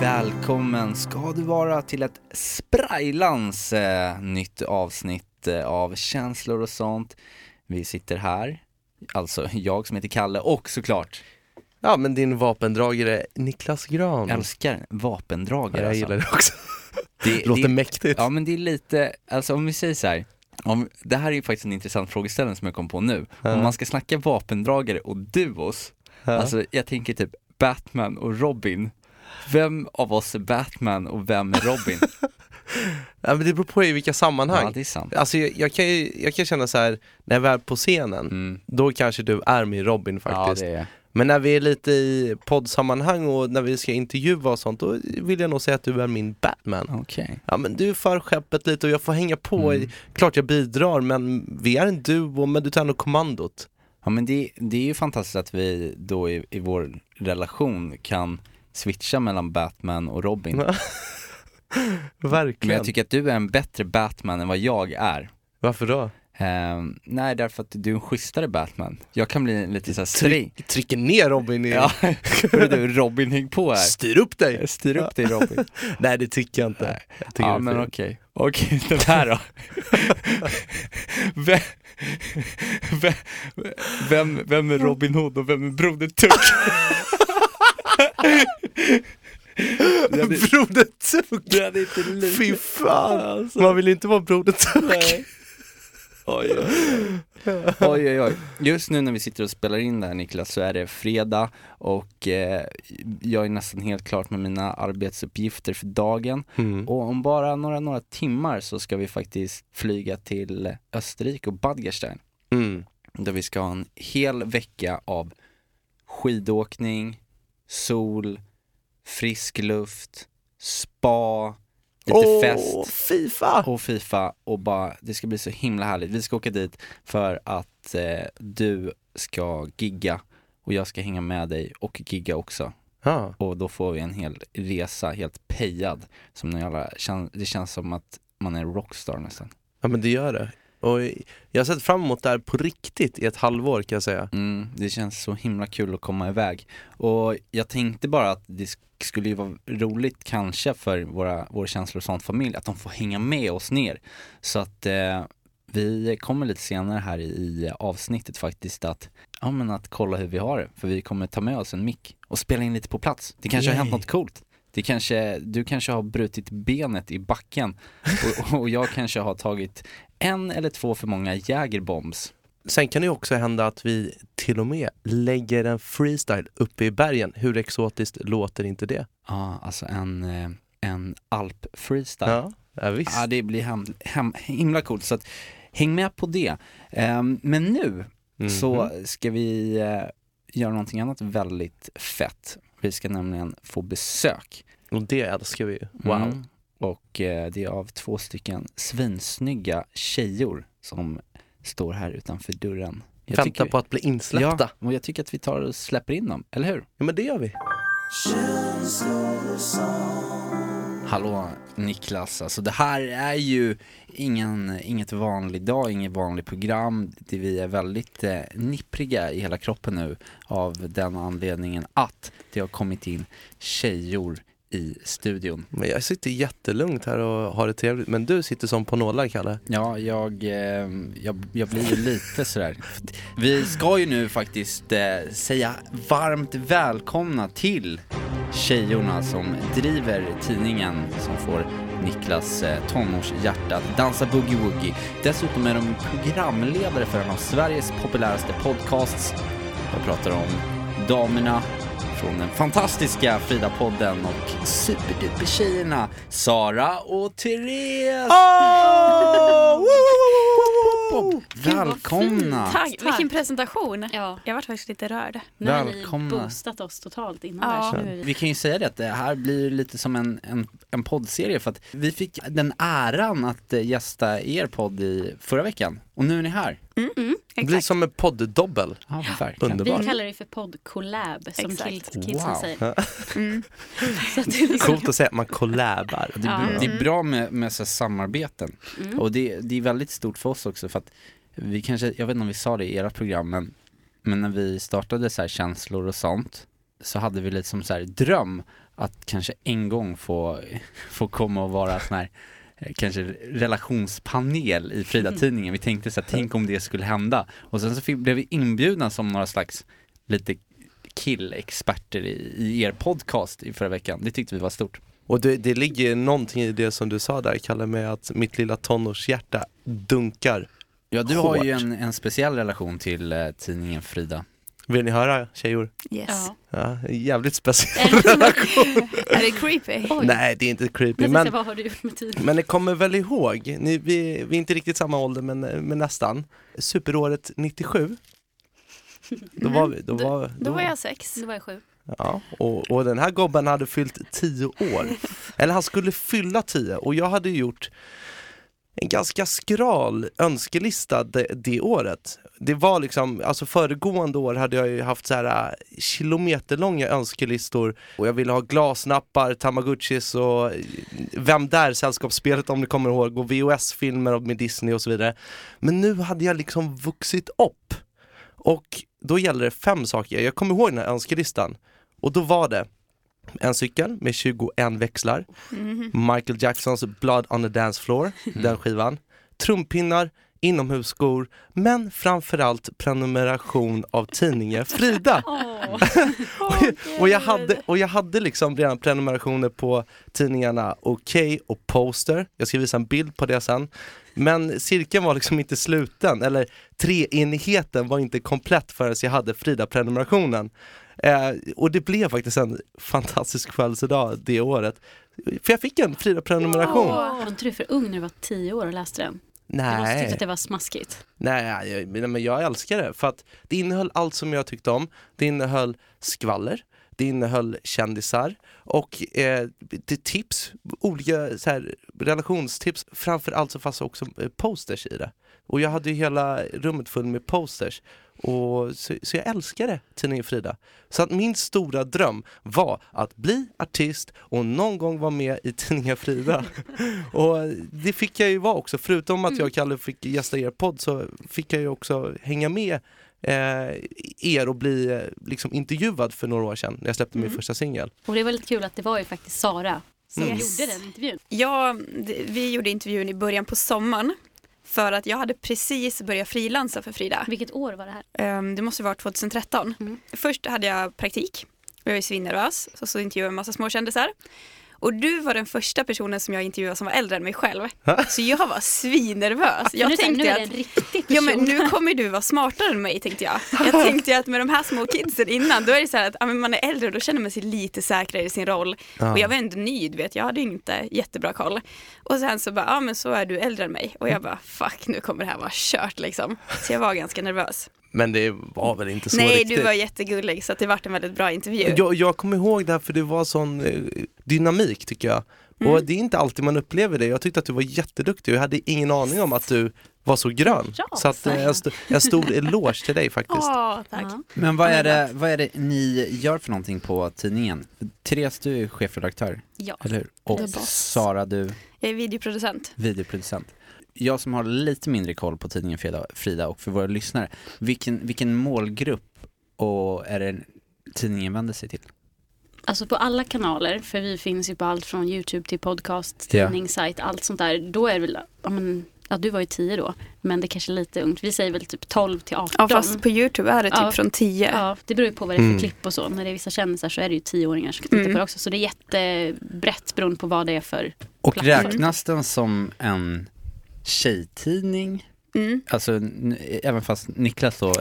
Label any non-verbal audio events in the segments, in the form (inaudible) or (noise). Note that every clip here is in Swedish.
Välkommen ska du vara till ett sprajlans eh, nytt avsnitt eh, av känslor och sånt. Vi sitter här, alltså jag som heter Kalle och såklart Ja men din vapendragare Niklas Gran. älskar vapendragare. jag alltså. gillar det också. Det, (laughs) Låter det, mäktigt. Ja men det är lite, alltså om vi säger så här. Om, det här är ju faktiskt en intressant frågeställning som jag kom på nu. Om man ska snacka vapendragare och duos, Ja. alltså jag tänker typ Batman och Robin. Vem av oss är Batman och vem är Robin? (laughs) ja, men det beror på i vilka sammanhang. ja det är sant. Alltså jag, jag, kan ju, jag kan känna så här när jag är på scenen, Mm. då kanske du är min Robin Ja faktiskt. det är Men när vi är lite i poddsammanhang och när vi ska intervjua och sånt, då vill jag nog säga att du är min Batman. Okej. Ja men du för skeppet lite och jag får hänga på, Mm. klart jag bidrar men vi är en duo men du tar ändå kommandot. Ja men det, det är ju fantastiskt att vi då i, i vår relation kan switcha mellan Batman och Robin. (laughs) Men Verkligen. jag tycker att du är en bättre Batman än vad jag är. Varför då? Ehm, nej, därför att du är en schysstare Batman. Jag kan bli lite såhär sträng. Tryck, trycker ner Robin i... Ja, (laughs) du Robin, häng på här. Styr upp dig! Styr upp dig Robin. (laughs) Nej det tycker jag inte. Jag tycker Ja men okej, okej (laughs) den här då. vem, vem, vem, är Robin Hood och vem är Broder Tuck? Broder Tuck! Fy fan! Alltså. Man vill inte vara Broder Tuck. Oj, oj, oj. oj. Just nu när vi sitter och spelar in det här Niklas så är det fredag och eh, jag är nästan helt klart med mina arbetsuppgifter för dagen. Mm. Och om bara några, några timmar så ska vi faktiskt flyga till Österrike och Bad Gastein. Mm. Där vi ska ha en hel vecka av skidåkning, sol, frisk luft, spa, lite Åh, fest Fifa! och Fifa och bara, det ska bli så himla härligt. Vi ska åka dit för att eh, du ska gigga och jag ska hänga med dig och gigga också. Ja. Och då får vi en hel resa, helt pejad. Som kän- det känns som att man är rockstar nästan. ja men det gör det. Och jag har sett fram emot det här på riktigt i ett halvår kan jag säga. Mm, det känns så himla kul att komma iväg. Och jag tänkte bara att det sk- skulle ju vara roligt kanske för våra, vår känslor och sånt familj att de får hänga med oss ner. Så att eh, vi kommer lite senare här i, avsnittet faktiskt att, ja men att kolla hur vi har det. För vi kommer ta med oss en mick och spela in lite på plats. Det kanske har hänt Yay. något coolt. Det kanske, du kanske har brutit benet i backen (laughs) och, och jag kanske har tagit en eller två för många jägerbombs. Sen kan det också hända att vi till och med lägger en freestyle uppe i bergen. Hur exotiskt låter inte det? Ja, alltså en, eh, en alp-freestyle. Ja, ja visst. Ja, det blir hem, hem, himla coolt. Så att, häng med på det. Ehm, men nu Mhm. så ska vi eh, göra någonting annat väldigt fett. Vi ska nämligen få besök. Och det älskar vi ju. Wow. Mm. Och eh, det är av två stycken svinsnygga tjejor som står här utanför dörren. Jag Vänta tycker- på att bli insläppta. Ja, och jag tycker att vi tar och släpper in dem, eller hur? Ja men det gör vi. Hallå Niklas, alltså det här är ju ingen, inget vanlig dag, inget vanligt program. Det vi är väldigt eh, nippriga i hela kroppen nu av den anledningen att det har kommit in tjejor i studion. Men jag sitter jättelugnt här och har det trevligt. Men du sitter som på nålar Kalle. Ja, jag, eh, jag, jag blir ju lite sådär. Vi ska ju nu faktiskt eh, säga varmt välkomna till tjejorna som driver tidningen som får Niklas eh, tonårshjärta att dansa boogie-woogie. Dessutom är de programledare för en av Sveriges populäraste podcasts. Jag pratar om damerna från den fantastiska Frida-podden och superduper-tjejerna Sara och Therese! (laughs) Välkomna! Tack, Tack. vilken presentation. Ja, Jag varit faktiskt lite rörd. nu har ni boostat oss totalt innan Ja. där vi... Vi kan ju säga det att det här blir lite som en, en, en poddserie för att vi fick den äran att eh, gästa er podd i förra veckan och nu är ni här. Mm, mm, Det blir som en podd-dobbel. Ja. Underbart. Vi kallar det för podd-collab som Exakt. kids, kidsen Wow. säger. Mm. (laughs) Så att det är liksom, Coolt att säga att man collabar. Det, Ja. är, det är bra med, med så samarbeten mm. och det, det är väldigt stort för oss också för att vi kanske, jag vet inte om vi sa det i ert program men, men när vi startade så här känslor och sånt så hade vi lite som så här dröm att kanske en gång få, få komma och vara sån här kanske relationspanel i Frida-tidningen. Vi tänkte så här, tänk om det skulle hända. Och sen så blev vi inbjudna som några slags lite killexperter i, i er podcast i förra veckan. Det tyckte vi var stort. Och det, det ligger någonting i det som du sa där Kalle med att mitt lilla tonårshjärta dunkar. Ja, du har ju en, en speciell relation till eh, tidningen Frida. Vill ni höra tjejer? Yes. Ja. Ja, jävligt speciell Är det som- relation. Är det creepy? Oj. Nej det är inte creepy Men, men, vad har du gjort med tiden? men ni kommer väl ihåg, ni, vi, vi är inte riktigt samma ålder men, men nästan, superåret 97 Då var vi, då Mm. Då- var, Då var jag sex. Då var jag sju. Ja, och, och den här gobben hade fyllt 10 år. (laughs) Eller han skulle fylla 10 och jag hade gjort en ganska skral önskelista det, det året. Det var liksom, alltså föregående år hade jag ju haft så här äh, kilometerlånga önskelistor och jag ville ha glasnappar, tamagotchis och eh, Vem där sällskapsspelet om ni kommer ihåg och VHS-filmer med Disney och så vidare. Men nu hade jag liksom vuxit upp och då gäller det fem saker. Jag kommer ihåg den här önskelistan och då var det en cykel med 21 växlar, Mhm. Michael Jacksons Blood on the Dance Floor, den skivan, trumpinnar, inomhusskor, men framförallt prenumeration av tidningen Frida. (laughs) Åh. (laughs) och, jag hade, och jag hade liksom redan prenumerationer på tidningarna Okej och Poster, jag ska visa en bild på det sen. Men cirkeln var liksom inte sluten, eller treenigheten var inte komplett förrän jag hade Frida-prenumerationen. Eh, och det blev faktiskt en fantastisk födelsedag det året. För jag fick en Frida-prenumeration. Åh. Var inte du för ung när du var tio år och läste den? Du måste tycka Nej. att det var smaskigt. Nej, jag, men jag älskar det för att det innehöll allt som jag tyckte om. Det innehöll skvaller, det innehöll kändisar och eh, det tips, olika så här, relationstips. Framför allt så fanns det också eh, posters i det. Och jag hade ju hela rummet fullt med posters. Och så, så jag älskade tidningen Frida. Så att min stora dröm var att bli artist och någon gång vara med i (laughs) tidningen Frida. (laughs) och det fick jag ju vara också. Förutom att jag och Kalle fick gästa er podd så fick jag ju också hänga med er och bli eh, liksom intervjuad för några år sedan när jag släppte min Mm. första singel. Och det är väldigt kul att det var ju faktiskt Sara som Mm. Gjorde den intervjun. Ja, vi gjorde intervjun i början på sommaren. För att jag hade precis börjat frilansa för Frida. Vilket år var det här? Ehm, Det måste vara 2013. Mm. Först hade jag praktik. Jag var ju svinnervös. Så, så intervjuade jag en massa småkändisar. Och du var den första personen som jag intervjuade som var äldre än mig själv. Så jag var svinnervös. Nu, Jag nu tänkte är det en riktig person. Ja men nu kommer du vara smartare än mig tänkte jag. Jag tänkte att med de här små kidsen innan då är det så här att ja, men man är äldre och då känner man sig lite säkrare i sin roll. Ja. Och jag var ändå ny, du vet, jag hade inte jättebra koll. Och sen så bara, ja men så är du äldre än mig. Och jag bara, fuck nu kommer det här vara kört liksom. Så jag var ganska nervös. Men det var väl inte så Nej, riktigt. du var jättegullig så det vart en väldigt bra intervju. Jag, jag kommer ihåg det här för det var sån eh, dynamik tycker jag. Mm. Och det är inte alltid man upplever det. Jag tyckte att du var jätteduktig och jag hade ingen aning om att du var så grön. Ja, så att, eh, en, st- en stor eloge till dig faktiskt. (laughs) Åh, tack. Ja. Men vad är, det, vad är det ni gör för någonting på tidningen? Therese, du är chefredaktör, Ja. eller hur? Och. Sara, du Jag är videoproducent. videoproducent. Jag som har lite mindre koll på tidningen Frida, Frida och för våra lyssnare, vilken, vilken målgrupp och är det tidningen vänder sig till? Alltså på alla kanaler, för vi finns ju på allt från YouTube till podcast, Ja. tidning, sajt, allt sånt där. Då är det väl, ja, men, ja du var ju 10 då, men det kanske är lite ungt. Vi säger väl typ 12 till 18. Ja fast på Youtube är det typ Ja. från 10. Ja, det beror ju på vad det är för Mm. klipp och så. När det är vissa kändisar så är det ju tioåringar som kan titta Mm. på det också. Så det är jättebrett beroende på vad det är för. Och Plattform. räknas den som en tjejtidning? Mm. Alltså, även fast Niklas då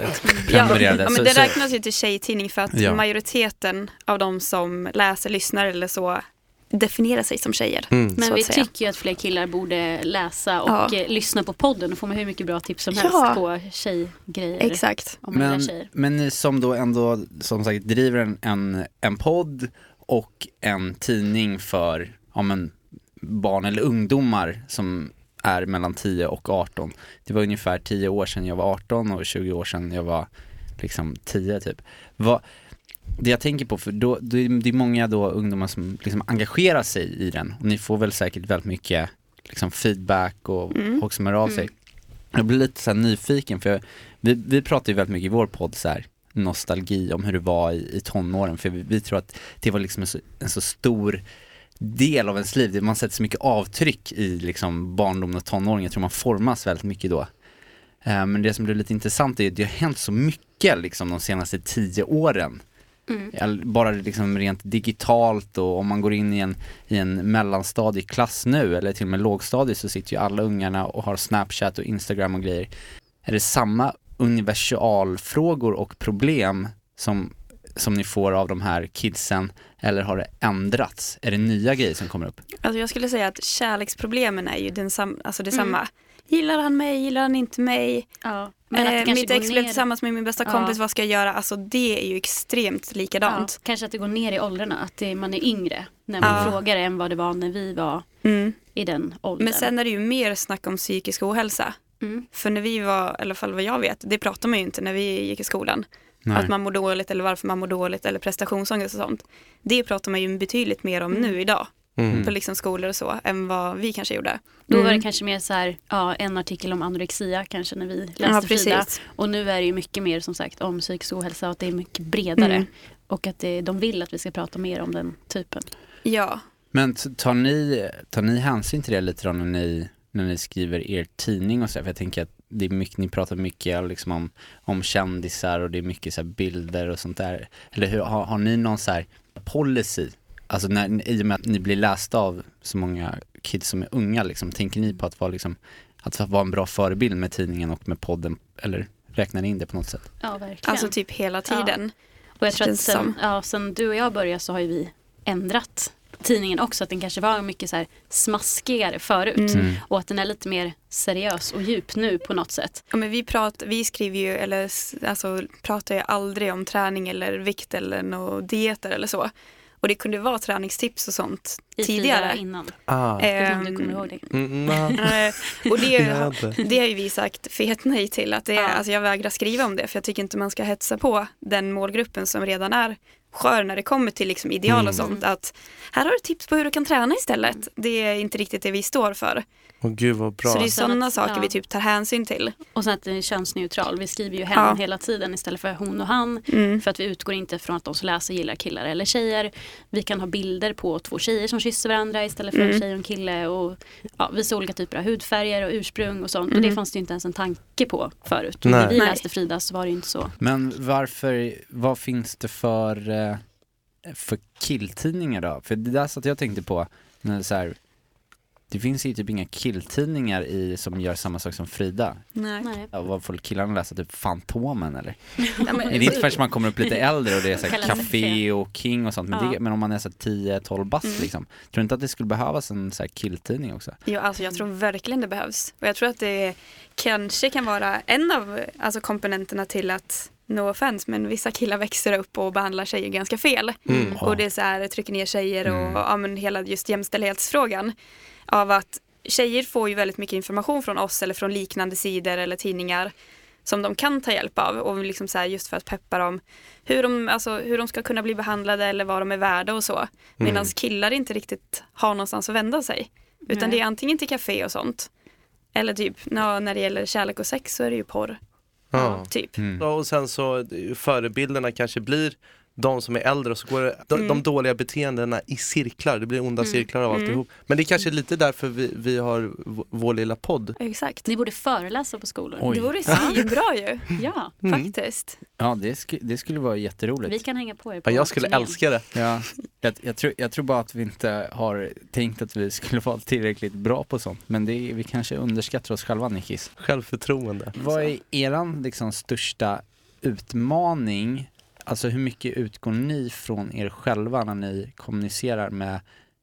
prenumererade. ja, men det så- räknas ju till tjejtidning för att Ja. majoriteten av de som läser, lyssnar eller så definierar sig som tjejer. Mm. Men vi säga. tycker ju att fler killar borde läsa och Ja. eh, lyssna på podden. Då får man hur mycket bra tips som helst Ja. på tjejgrejer. Exakt. Om man gillar Men, tjejer. men ni som då ändå som sagt driver en, en, en podd och en tidning för ja, men, barn eller ungdomar som är mellan 10 och 18. Det var ungefär 10 år sedan jag var 18 och 20 år sedan jag var liksom 10 typ. Vad, det jag tänker på, för då, det är många då ungdomar som liksom engagerar sig i den och ni får väl säkert väldigt mycket liksom feedback och Mm. folk som hör av sig. Mm. Jag blir lite så nyfiken för jag, vi, vi pratar ju väldigt mycket i vår podd så här. nostalgi om hur det var i, i tonåren. För vi, vi tror att det var liksom en så, en så stor del av ens liv. Man sätter så mycket avtryck i liksom barndomen och tonåren. Jag tror man formas väldigt mycket då. Eh, Men det som blir lite intressant är att det har hänt så mycket liksom de senaste tio åren. Mm. Bara liksom rent digitalt och om man går in i en, i en mellanstadieklass nu eller till och med lågstadie så sitter ju alla ungarna och har Snapchat och Instagram och grejer. Är det samma universalfrågor och problem som, som ni får av de här kidsen eller har det ändrats? Är det nya grejer som kommer upp? Alltså jag skulle säga att kärleksproblemen är ju den sam- alltså detsamma. Mm. Gillar han mig, gillar han inte mig? Ja. Men att det Eh, mitt ex blev tillsammans med min bästa Ja. kompis, vad ska jag göra? Alltså det är ju extremt Ja, likadant. kanske att det går ner i åldrarna, att det, man är yngre när man Ja. frågar än vad det var när vi var Mm. i den åldern. Men sen är det ju mer snack om psykisk ohälsa. Mm. För när vi var, i alla fall vad jag vet, det pratar man ju inte när vi gick i skolan. Att man mår dåligt eller varför man mår dåligt eller prestationsångest och sånt. Det pratar man ju betydligt mer om nu idag Mm. på liksom skolor och så än vad vi kanske gjorde. Då var det Mm. kanske mer så här, ja, en artikel om anorexia kanske när vi läste Ja, Frida. precis. Och nu är det ju mycket mer som sagt om psykisk ohälsa och att det är mycket bredare. Mm. Och att det, de vill att vi ska prata mer om den typen. Ja, Men tar ni, tar ni hänsyn till det lite då när ni, när ni skriver er tidning och så? För jag tänker att det är mycket, ni pratar mycket liksom om, om kändisar och det är mycket så här bilder och sånt där. Eller hur, har, har ni någon så här policy? Alltså när, i och med att ni blir lästa av så många kids som är unga liksom, tänker ni på att vara liksom, att vara en bra förebild med tidningen och med podden? Eller räknar ni in det på något sätt? Ja, verkligen. alltså typ hela tiden. och jag tror att sen, ja, sen du och jag började så har ju vi ändrat tidningen också. Att den kanske var mycket så här smaskigare förut. Mm. Och att den är lite mer seriös och djup nu på något sätt. Ja, men vi, prat, vi skriver ju, eller alltså, pratar ju aldrig om träning eller vikt eller no dieter eller så. Och det kunde vara träningstips och sånt I tidigare. Innan. Ah. Du kommer ihåg det. Mm. (laughs) Eh, och det, Jag har inte. det har ju vi sagt fet nej till. Att det, är- Ja. alltså jag vägrar skriva om det för jag tycker inte man ska hetsa på den målgruppen som redan är skör när det kommer till liksom ideal Mm. och sånt. Att här har du tips på hur du kan träna istället. Det är inte riktigt det vi står för. Åh gud vad bra. Så det är sådana saker ja. vi typ tar hänsyn till. Och sen att den är könsneutral. Vi skriver ju hen Ja. hela tiden istället för hon och han. Mm. För att vi utgår inte från att de som läser gillar killar eller tjejer. Vi kan ha bilder på två tjejer som kysser varandra istället för en Mm. tjej och en kille. Och ja, visa olika typer av hudfärger och ursprung och sånt. Och det Mm. fanns det ju inte ens en tanke på förut. Nej. När vi Nej. läste Frida så var det ju inte så. Men varför, vad finns det för, eh, för killtidningar då? För det där satt jag tänkte på, när det, så här, det finns ju typ inga killtidningar i, som gör samma sak som Frida. Nej. Ja, vad får killarna läsa? Typ Fantomen eller? (laughs) Ja, men- Är det inte förrän man kommer upp lite äldre och det är så här Kallas Café och King och sånt, men, Ja. det, men om man är så här 10-12 bast Mm. liksom. Tror du inte att det skulle behövas en så här killtidning också? Jo, alltså jag tror verkligen det behövs. Och jag tror att det kanske kan vara en av alltså, komponenterna till att, no offense, men vissa killar växer upp och behandlar tjejer ganska fel. Mm. Och det är så här, trycker ner tjejer och Mm. ja, men hela just jämställdhetsfrågan. Av att tjejer får ju väldigt mycket information från oss eller från liknande sidor eller tidningar som de kan ta hjälp av och liksom så just för att peppa dem hur de, alltså, hur de ska kunna bli behandlade eller vad de är värda och så. Medan Mm. killar inte riktigt har någonstans att vända sig. Utan Nej. det är antingen till café och sånt. Eller typ när det gäller kärlek och sex så är det ju porr. Ja. Typ. Mm. Ja, Och sen så förebilderna kanske blir de som är äldre och så går det, de, Mm. de dåliga beteendena i cirklar, det blir onda Mm. cirklar av Mm. alltihop. Men det är kanske lite därför vi, vi har vår lilla podd. Exakt. Ni borde föreläsa på skolor. Oj. Det vore svinbra ju. Ja, Mm. Faktiskt. Ja, det, sk- det skulle vara jätteroligt. vi kan hänga på er på Ja, jag skulle turnén. älska det. Ja, jag, jag, tror, jag tror bara att vi inte har tänkt att vi skulle vara tillräckligt bra på sånt. Men det är, vi kanske underskattar oss själva, Nickis. Självförtroende. Vad är eran liksom största utmaning? Alltså hur mycket utgår ni från er själva när ni kommunicerar med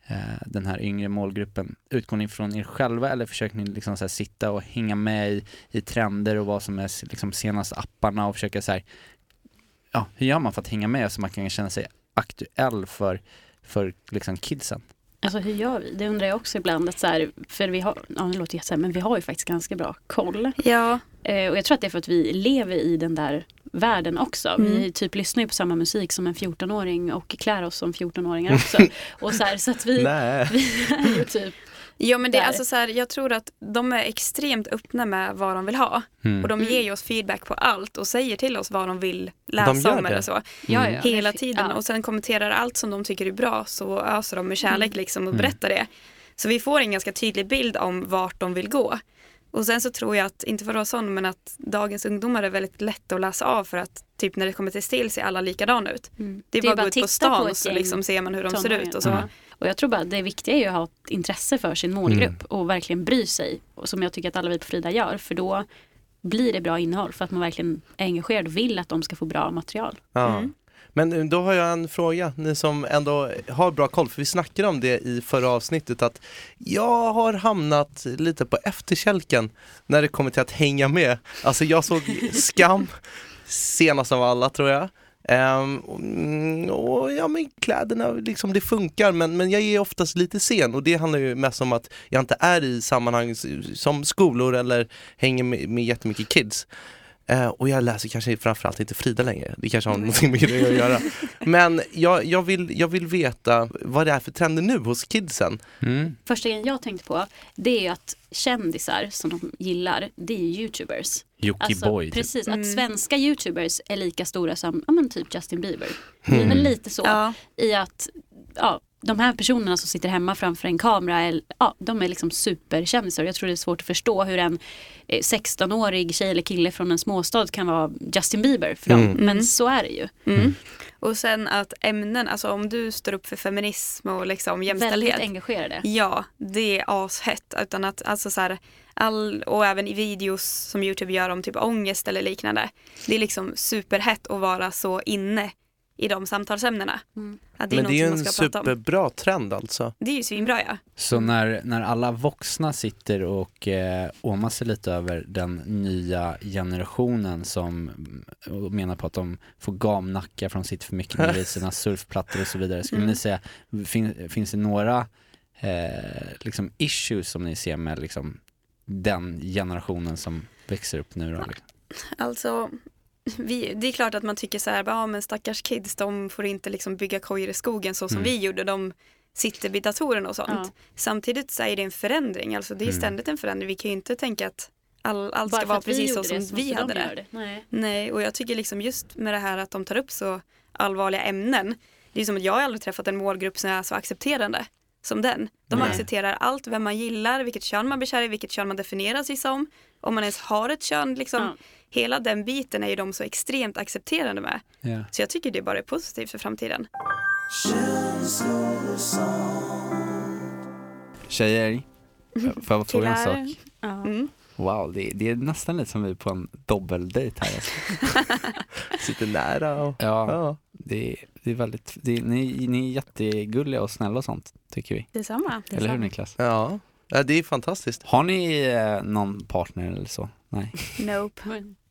eh, den här yngre målgruppen? Utgår ni från er själva eller försöker ni liksom så här sitta och hänga med i, i trender och vad som är liksom senaste apparna och försöka så här, ja, hur gör man för att hänga med så man kan känna sig aktuell för, för liksom kidsen? Alltså hur gör vi? Det undrar jag också ibland. Att så här, för vi har, ja det låter jättesär, men vi har ju faktiskt ganska bra koll. Ja. Eh, och jag tror att det är för att vi lever i den där världen också. Mm. Vi typ lyssnar ju på samma musik som en 14-åring och klär oss som 14-åringar också. (laughs) och så, här, så att vi, (laughs) vi är ju typ Ja men det är alltså så här, jag tror att de är extremt öppna med vad de vill ha. Mm. Och de Mm. ger ju oss feedback på allt och säger till oss vad de vill De läsa gör om det. eller så. Ja, Mm. ja. Hela tiden. ja. Och sen kommenterar allt som de tycker är bra så öser de med kärlek Mm. liksom och Mm. berättar det. Så vi får en ganska tydlig bild om vart de vill gå. Och sen så tror jag att, inte för att vara sån, men att dagens ungdomar är väldigt lätta att läsa av för att typ när det kommer till stil ser alla likadana ut. Mm. Det är bara att gå ut titta på stan ett så liksom ser man hur de ser tonåringar. ut och så. Mm. Och jag tror bara det viktiga är ju att ha ett intresse för sin målgrupp och verkligen bry sig. Och som jag tycker att alla vi på Frida gör. För då blir det bra innehåll för att man verkligen är engagerad och vill att de ska få bra material. Ja. Mm. Men eh, då har jag en fråga, ni som ändå har bra koll, för vi snackade om det i förra avsnittet att jag har hamnat lite på efterkälken när det kommer till att hänga med. Alltså jag såg Skam (laughs) senast av alla tror jag. Um, och, ja men kläderna liksom det funkar men, men jag är oftast lite sen och det handlar ju mest om att jag inte är i sammanhang som skolor eller hänger med, med jättemycket kids. Eh, och jag läser kanske framförallt inte Frida längre, det kanske har någonting med det att göra. (laughs) Men jag, jag, vill, jag vill veta vad det är för trender nu hos kidsen. Mm. Första grejen jag tänkte på det är ju att kändisar som de gillar, det är youtubers. Jockiboi typ. precis, att Mm. svenska youtubers är lika stora som ja, men typ Justin Bieber. Det är väl lite så Ja. i att ja, de här personerna som sitter hemma framför en kamera, är, ja, de är liksom superkändisar. Jag tror det är svårt att förstå hur en eh, 16-årig tjej eller kille från en småstad kan vara Justin Bieber för dem. Mm. Men Mm. så är det ju. Mm. Och sen att ämnen, alltså om du står upp för feminism och liksom jämställdhet. Väldigt engagerade. Ja, det är ashett. Utan att, alltså så här, all, och även i videos som Youtube gör om typ ångest eller liknande. Det är liksom superhett att vara så inne i de samtalsämnena. Mm. Att det är men det är ju en superbra trend alltså. Det är ju svinbra ja. Så när, när alla vuxna sitter och eh, åmar sig lite över den nya generationen som menar på att de får gamnackar från sitt för mycket i (laughs) sina surfplattor och så vidare. Skulle Mm. ni säga, fin, finns det några eh, liksom issues som ni ser med liksom, den generationen som växer upp nu då? Liksom? Alltså, vi, det är klart att man tycker så här, ja men stackars kids, de får inte liksom bygga kojor i skogen så som Mm. vi gjorde. De sitter vid datorerna och sånt. Ja. Samtidigt så är det en förändring, alltså det är Mm. ständigt en förändring. Vi kan ju inte tänka att all, allt Bara ska vara precis så som det vi hade de det. det. Nej. Nej, och jag tycker liksom just med det här att de tar upp så allvarliga ämnen. Det är som att jag har aldrig träffat en målgrupp som är så accepterande som den. De Nej. accepterar allt, vem man gillar, vilket kön man blir kär i, vilket kön man definierar sig som. Om man ens har ett kön, liksom. Ja. Hela den biten är ju de så extremt accepterande med. Ja. Så jag tycker det bara är positivt för framtiden. Tjejer, får jag fråga en sak? Ja. Mm. Wow, det, det är nästan lite som vi är på en dubbeldejt här. Alltså. (laughs) Sitter nära och... Ja, Ja. det, det är väldigt, det, ni, ni är jättegulliga och snälla och sånt, tycker vi. Detsamma. Eller hur Niklas? Ja. ja, det är fantastiskt. Har ni eh, någon partner eller så? Nej. Nope.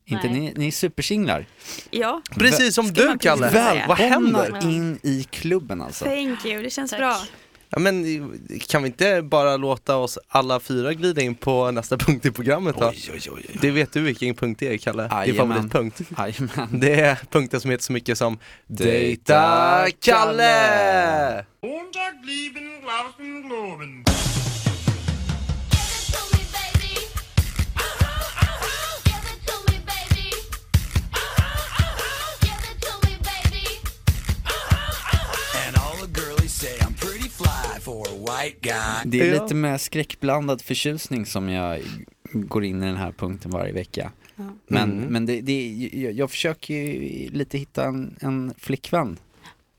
Inte Nej. ni, ni är supersinglar. Ja, Precis som Ska du Kalle! säga. Vad händer? Välkomna in i klubben alltså. thank you. Det känns Tack. bra. Ja, men kan vi inte bara låta oss alla fyra glida in på nästa (laughs) punkt i programmet då? oj, oj, oj. Det vet du vilken punkt det är Kalle? Din favoritpunkt. (laughs) Det är punkten som heter så mycket som Dejta Dejta Kalle! Det är Ja. lite med skräckblandad förtjusning som jag går in i den här punkten varje vecka. Men, Mm. men det, det, jag, jag försöker ju lite hitta en, en flickvän,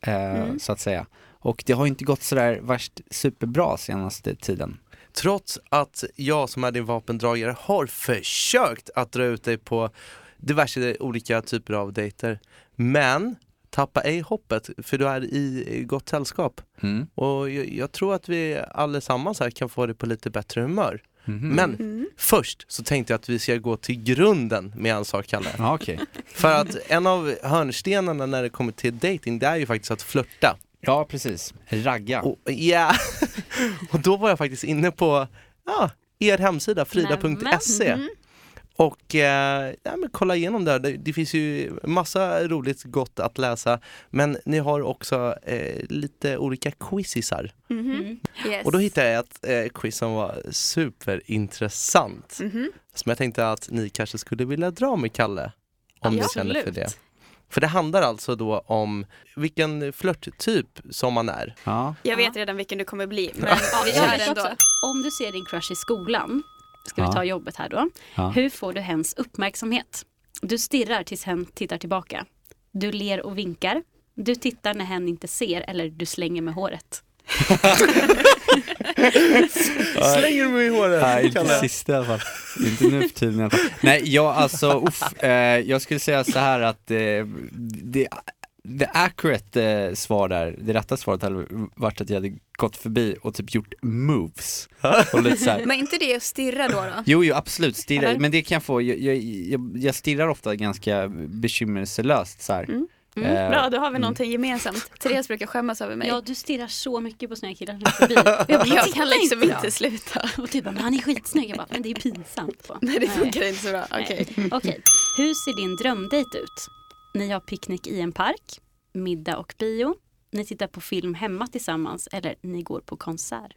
eh, så att säga. Och det har ju inte gått sådär värst superbra senaste tiden. Trots att jag som är din vapendragare har försökt att dra ut dig på diverse olika typer av dejter. Men tappa ej hoppet för du är i gott sällskap. Mm. Och jag, jag tror att vi allesammans här kan få det på lite bättre humör. Mhm. Men Mm. först så tänkte jag att vi ska gå till grunden med en sak Kalle. Okej. För att en av hörnstenarna när det kommer till dating det är ju faktiskt att flörta. Ja, precis. Ragga. Och, ja. (laughs) och då var jag faktiskt inne på ja, er hemsida frida.se. Och eh, ja, men kolla igenom där. Det, det finns ju massa roligt gott att läsa. Men ni har också eh, lite olika quizisar. Mhm. Yes. Och då hittade jag ett eh, quiz som var superintressant. Mhm. Som jag tänkte att ni kanske skulle vilja dra med Kalle. Om ni känner för Absolut. det. För det handlar alltså då om vilken flörttyp som man är. Ja. Jag vet redan vilken du kommer bli, (laughs) men Ja, vi kör ändå. Om du ser din crush i skolan, ska Ja. vi ta jobbet här då. Ja. Hur får du hens uppmärksamhet? Du stirrar tills hen tittar tillbaka. Du ler och vinkar. Du tittar när hen inte ser eller du slänger med håret. (laughs) Slänger mig i håret? Nej, inte sista i alla fall. Inte nu för tiden i alla fall. Nej, jag alltså, uff, eh, jag skulle säga så här att eh, det, det accurate eh, svar där, det rätta svaret hade varit att jag hade gått förbi och typ gjort moves. Och lite så här. Men inte det att stirra då? då? Jo, jo absolut, stirra, Eller? men det kan jag få, jag, jag, jag, jag stirrar ofta ganska bekymmerslöst så här. Mm. Eh, Bra, då har vi någonting gemensamt. Therese brukar skämmas över mig. Ja, du stirrar så mycket på snygga killar förbi. (laughs) Jag bara, jag "Titta kan liksom inte inte då." sluta. Och du bara, men han är skitsnygg. Jag bara, men det är pinsamt. Nej, det funkar inte så bra. Okej. Nej. Okej, hur ser din drömdejt ut? Ni har picknick i en park, middag och bio. Ni tittar på film hemma tillsammans eller ni går på konsert.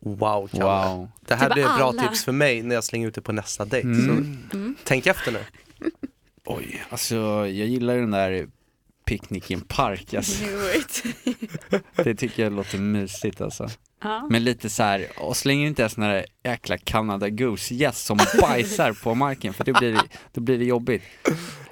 Wow, Kalle. Wow. Det här Typ blir ett bra alla. tips för mig när jag slänger ut det på nästa dejt. Mm. Så tänk efter nu. Oj, alltså jag gillar den där picknick i en park, (laughs) alltså. (laughs) Det tycker jag låter mysigt alltså. Ja. Men lite så här, och slänger inte en sån här jäkla Canada Goose gäss som (laughs) bajsar på marken för då blir det, då blir det jobbigt.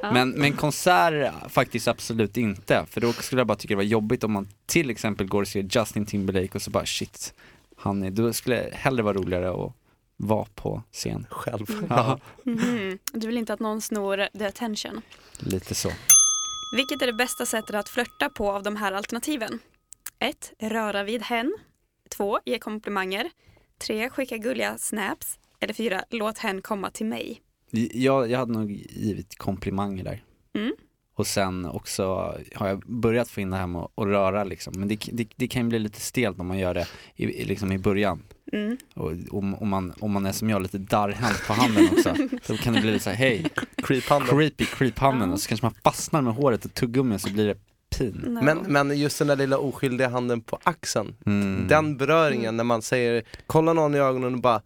Ja. Men, men konsert faktiskt absolut inte, för då skulle jag bara tycka det var jobbigt om man till exempel går och ser Justin Timberlake och så bara shit, han är, då skulle det hellre vara roligare att vara på scen. Själv. Ja, Mhm. Du vill inte att någon snor the attention. lite så. Vilket är det bästa sättet att flörta på av de här alternativen? 1. Röra vid hen. 2. Ge komplimanger. 3. Skicka gulliga snaps. Eller 4. Låt hen komma till mig. Jag, jag hade nog givit komplimanger där. Mm. Och sen också har jag börjat få in det här med att röra liksom. Men det, det, det kan ju bli lite stelt om man gör det i, liksom i början. Mm. Och om, om, man, om man är som jag, lite darrhänt på handen också. Då kan det bli lite så här, hej, Creep-handen. creepy, creep handen. Ja. Och så kanske man fastnar med håret och tuggummi så blir det pin. No. Men, men just den där lilla oskyldiga handen på axeln. Mm. Den beröringen när man säger, kolla någon i ögonen och bara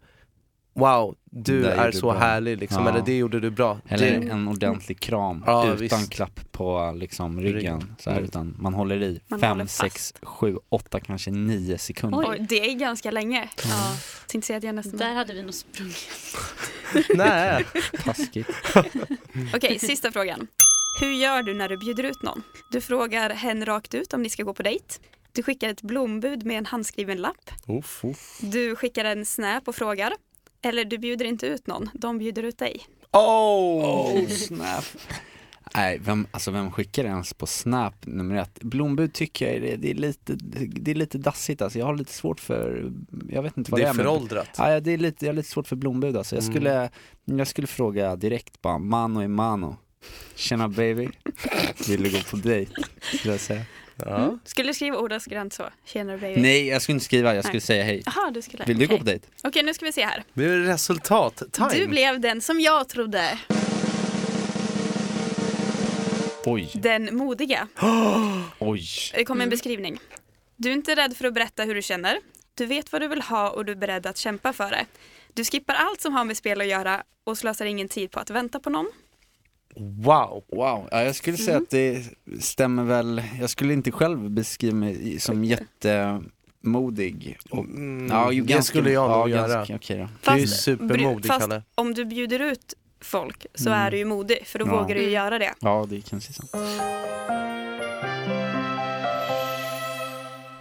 Wow, du Det är du så bra." härlig liksom, Ja. eller det gjorde du bra. Eller det, en ordentlig kram Ja, utan visst. klapp på liksom ryggen. Så här, Mm. utan man håller i Man håller fem, fast. sex, sju, åtta, kanske nio sekunder. Oj, det är ganska länge. Ja. Tänkte säga att jag nästan... Där hade vi nog sprungit. (laughs) nej. Taskigt. (laughs) Okej, sista frågan. Hur gör du när du bjuder ut någon? Du frågar hen rakt ut om ni ska gå på dejt. Du skickar ett blombud med en handskriven lapp. Uff. Du skickar en snap och frågar. Eller du bjuder inte ut någon, de bjuder ut dig. Oh! (laughs) snap. Nej, vem, alltså vem skickar ens på Snap nummer ett? Blombud tycker jag är, det, det är lite, det är lite dassigt alltså. Jag har lite svårt för, jag vet inte vad Det det är är. men- föråldrat. Ja, det är lite, jag har lite svårt för blombud alltså. Jag Mm. skulle, jag skulle fråga direkt bara, mano i mano. Tjena baby, (laughs) vill du gå på dejt? Skulle jag säga. Ja. Skulle du skriva ordagrant så? Tjenare baby. Nej, jag skulle inte skriva, jag skulle Nej. säga hej. Jaha, du skulle. Vill du gå Okej. på dejt? Okej, nu ska vi se här. Det är resultat, time. Du blev den som jag trodde. Oj, Den modiga. (gasps) oj. Det kommer en beskrivning. Du är inte rädd för att berätta hur du känner. Du vet vad du vill ha och du är beredd att kämpa för det. Du skippar allt som har med spel att göra och slösar ingen tid på att vänta på någon. Wow. Wow, ja, jag skulle Mm. säga att det stämmer väl. Jag skulle inte själv beskriva mig som jättemodig. Och, Mm, ja, ju det ganska- skulle jag ja, nog ganska- göra. Okej då. Du är supermodig Fast Kalle. om du bjuder ut folk så Mm. är du ju modig för då Ja. vågar du ju göra det. Ja, det är kanske sant.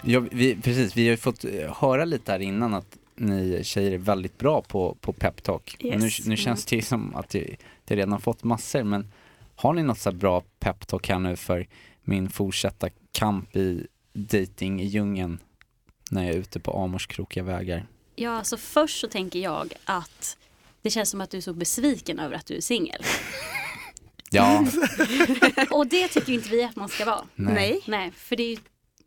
Ja, vi, precis, vi har ju fått eh, höra lite här innan att ni tjejer är väldigt bra på, på peptalk. Och Nu, Yes. nu känns det ju som att jag, jag redan har fått massor, men har ni något så här bra peptalk här nu för min fortsatta kamp i dating i djungeln när jag är ute på Amors krokiga vägar? Ja, alltså först så tänker jag att det känns som att du är så besviken över att du är singel. Ja, (laughs) Och det tycker inte vi att man ska vara. nej. Nej. Nej, för det är ju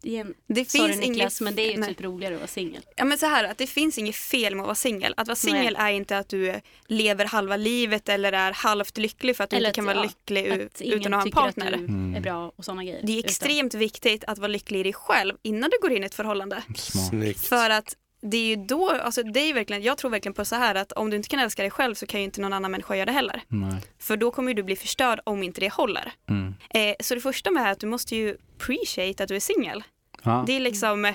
Igen, Det sorry finns Niklas, inget- men det är ju nej. typ roligare att vara singel. Ja men så här att det finns inget fel med att vara singel. Att vara singel är inte att du lever halva livet eller är halvt lycklig för att du Eller inte kan att, vara ja, lycklig Att utan att ha en tycker partner. att du är bra och sådana grejer. Det är Utan- extremt viktigt att vara lycklig i dig själv innan du går in i ett förhållande. Smart. Snyggt. För att det är ju då, alltså det är verkligen, jag tror verkligen på så här att om du inte kan älska dig själv så kan ju inte någon annan människa göra det heller. Nej. För då kommer ju du bli förstörd om inte det håller. Mm. Eh, så det första med är att du måste ju appreciate att du är singel. Ja. Det är liksom,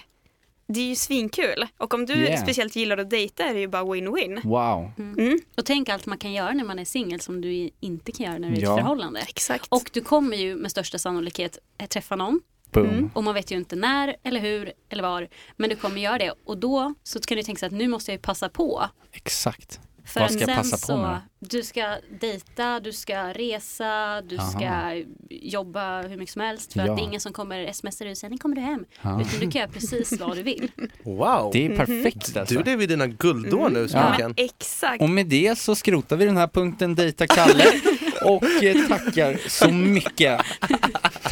det är ju svinkul. Och om du Yeah. speciellt gillar att dejta är det ju bara win-win. Wow. Mm. Och tänk allt man kan göra när man är singel som du inte kan göra när du är i Ja. ett förhållande. Exakt. Och du kommer ju med största sannolikhet träffa någon Boom. och man vet ju inte när eller hur eller var. Men du kommer göra det och då så kan du tänka sig att nu måste jag ju passa på. Exakt. För Vad ska jag passa på med du ska dejta, du ska resa, du Aha. ska jobba hur mycket som helst för Ja. att det är ingen som kommer smsa dig och säger nu kommer du hem. Ja. Utan du kan göra precis vad du vill. (laughs) Wow. Det är perfekt alltså. Du lever dina guldår nu ja, Smaken. men exakt. Och med det så skrotar vi den här punkten Dejta Kalle (laughs) och eh, tackar så mycket.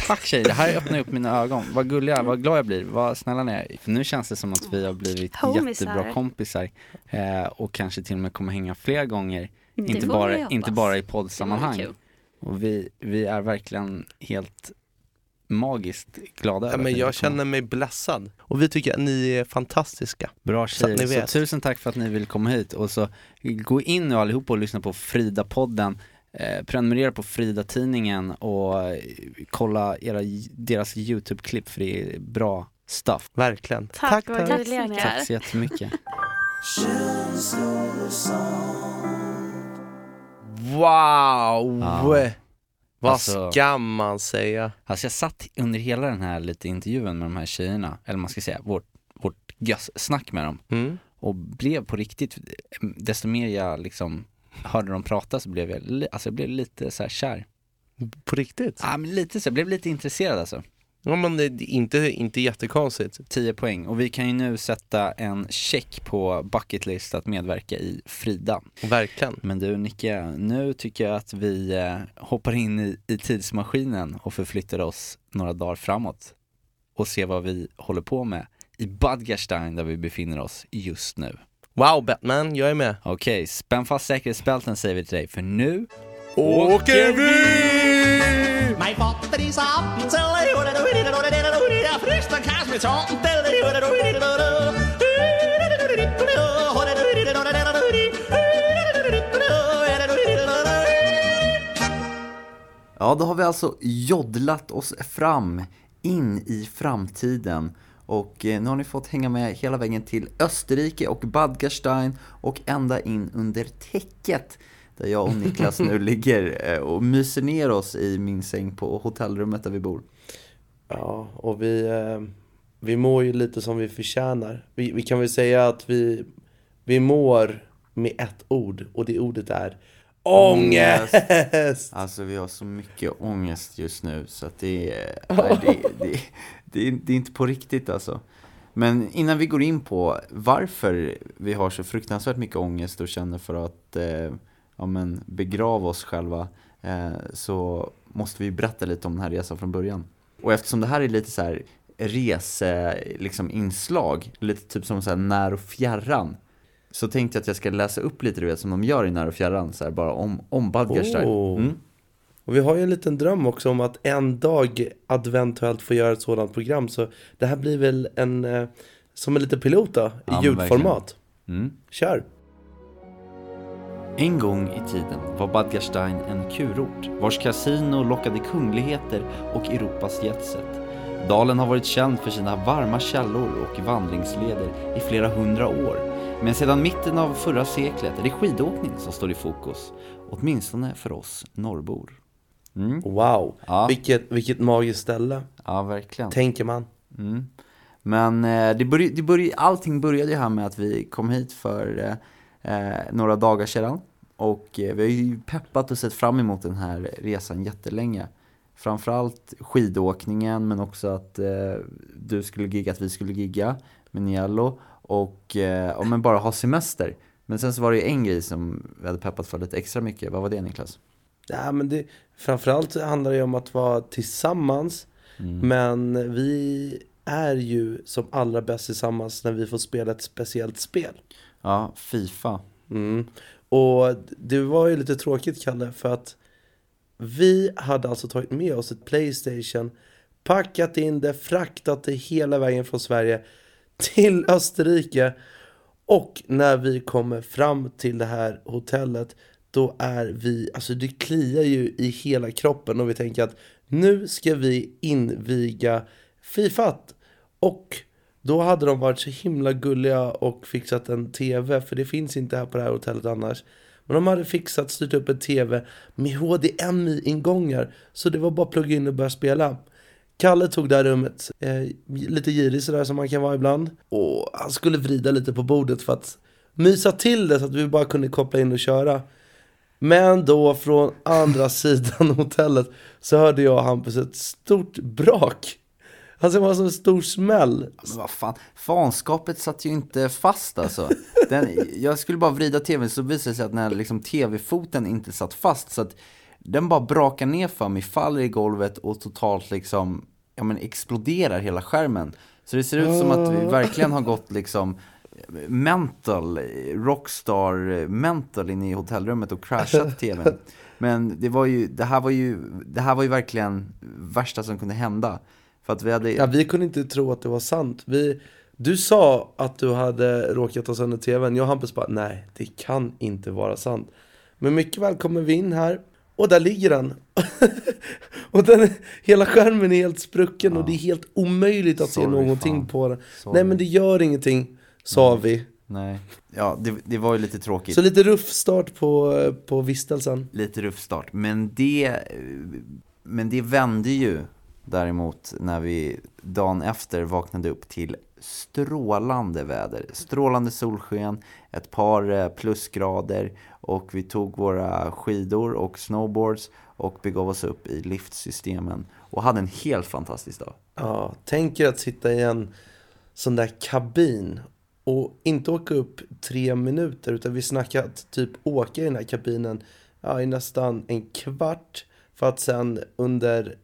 Tack tjejer, det här öppnar upp mina ögon. Vad gulliga, vad glad jag blir, vad snälla ni är. För nu känns det som att vi har blivit Homisar. jättebra kompisar eh, och kanske till och med kommer hänga fler gånger. Mm. Inte bara, inte bara i poddsammanhang. Och vi, vi är verkligen helt magiskt glada Ja, över men att ni jag känner mig blessad. Och vi tycker att ni är fantastiska. Bra Så tjejer, så, vet. tusen tack för att ni vill komma hit och så gå in nu allihopa och lyssna på Frida-podden eh, Prenumerera på Frida-tidningen och eh, kolla era, deras YouTube-klipp för det är bra stuff. Verkligen. Tack, tack. gulliga ni är. Tack så jättemycket. Wow! Ja. Vad Alltså- ska man säga? Alltså jag satt under hela den här lite intervjun med de här tjejerna, eller man ska säga vårt, vårt gös-snack med dem Mm. och blev på riktigt, desto mer jag liksom hörde dem prata så blev jag, alltså jag blev lite så här kär. På riktigt? Ja men lite så, jag blev lite intresserad alltså. Ja men det är inte, inte jättekonstigt. 10 poäng och vi kan ju nu sätta en check på bucket list att medverka i Frida. Verkligen. Men du Nicke, nu tycker jag att vi eh, hoppar in i, i tidsmaskinen och förflyttar oss några dagar framåt och ser vad vi håller på med i Badgerstein där vi befinner oss just nu. Wow Batman, jag är med. Okej, spänn fast säkerhetsbälten säger vi till dig för nu Åker vi! My is up, Ja, då har vi alltså joddlat oss fram in i framtiden. Och eh, nu har ni fått hänga med hela vägen till Österrike och Badgerstein och ända in under täcket. Där jag och Niklas nu (laughs) ligger eh, och myser ner oss i min säng på hotellrummet där vi bor. Ja, och vi, eh, vi mår ju lite som vi förtjänar. Vi, vi kan väl säga att vi, vi mår med ett ord och det ordet är ångest! Alltså vi har så mycket ångest just nu så att det är, (laughs) nej, det, det, det, är, det är inte på riktigt alltså. Men innan vi går in på varför vi har så fruktansvärt mycket ångest och känner för att eh, ja, men begrava oss själva eh, så måste vi berätta lite om den här resan från början. Och eftersom det här är lite så här rese, liksom inslag, lite typ som så här när och fjärran så tänkte jag att jag ska läsa upp lite du vet som de gör i När och fjärran, så här, bara om, om Badgerstein. Oh. Mm. Och vi har ju en liten dröm också om att en dag eventuellt få göra ett sådant program. Så det här blir väl en, eh, som en liten pilot då, i Ja, ljudformat. Mm. Kör! En gång i tiden var Badgerstein en kurort vars kasino lockade kungligheter och Europas jetset. Dalen har varit känd för sina varma källor och vandringsleder i flera hundra år. Men sedan mitten av förra seklet är det skidåkning som står i fokus. Åtminstone för oss norrbor. Mm. Wow, Ja. vilket, vilket magiskt ställe, Ja, verkligen. tänker man. Mm. Men eh, det börj- det börj- allting började ju här med att vi kom hit för eh, eh, några dagar sedan. Och eh, vi har ju peppat och sett fram emot den här resan jättelänge. Framförallt skidåkningen men också att eh, du skulle gigga, att vi skulle gigga med Niello. Och eh, ja, men bara ha semester. Men sen så var det ju en grej som vi hade peppat för lite extra mycket. Vad var det Niklas? Ja, men det, framförallt handlar det ju om att vara tillsammans. Men vi är ju som allra bäst tillsammans när vi får spela ett speciellt spel. Ja, Fifa. Mm. Och det var ju lite tråkigt Kalle för att vi hade alltså tagit med oss ett Playstation, packat in det, fraktat det hela vägen från Sverige till Österrike. Och när vi kommer fram till det här hotellet då är vi, alltså det kliar ju i hela kroppen och vi tänker att nu ska vi inviga Fifat. Och då hade de varit så himla gulliga och fixat en TV, för det finns inte här på det här hotellet annars. Men de hade fixat, styrt upp en TV med HDMI-ingångar, så det var bara att plugga in och börja spela. Kalle tog det här rummet, eh, lite girig sådär som man kan vara ibland. Och han skulle vrida lite på bordet för att mysa till det så att vi bara kunde koppla in och köra. Men då från andra (laughs) sidan hotellet så hörde jag och Hampus ett stort brak. Alltså det var som en stor smäll. Men vad fan, fanskapet satt ju inte fast alltså. Den, jag skulle bara vrida tvn så visade det sig att den här liksom, tv-foten inte satt fast. Så att den bara brakar ner för mig, faller i golvet och totalt liksom, ja men exploderar hela skärmen. Så det ser ut som att vi verkligen har gått (laughs) liksom mental, rockstar mental in i hotellrummet och crashat (laughs) tvn. Men det var ju, det här var ju, det här var ju verkligen värsta som kunde hända. För att vi hade, Ja, vi kunde inte tro att det var sant. Vi, du sa att du hade råkat ta sönder tvn. Jag och Hampus bara, nej, det kan inte vara sant. Men mycket väl kommer vi in här och där ligger den. (laughs) och den, hela skärmen är helt sprucken och det är helt omöjligt att se Sorry, någonting fan. på den. Sorry. Nej men det gör ingenting, sa vi. nej, ja det, det var ju lite tråkigt. Så lite ruff start på, på vistelsen. lite ruff start. Men det, men det vände ju däremot när vi dagen efter vaknade upp till strålande väder. Strålande solsken, ett par eh, plusgrader och vi tog våra skidor och snowboards och begav oss upp i liftsystemen och hade en helt fantastisk dag. Ja, tänk er att sitta i en sån där kabin och inte åka upp tre minuter utan vi snackar att typ åka i den här kabinen ja, i nästan en kvart för att sen under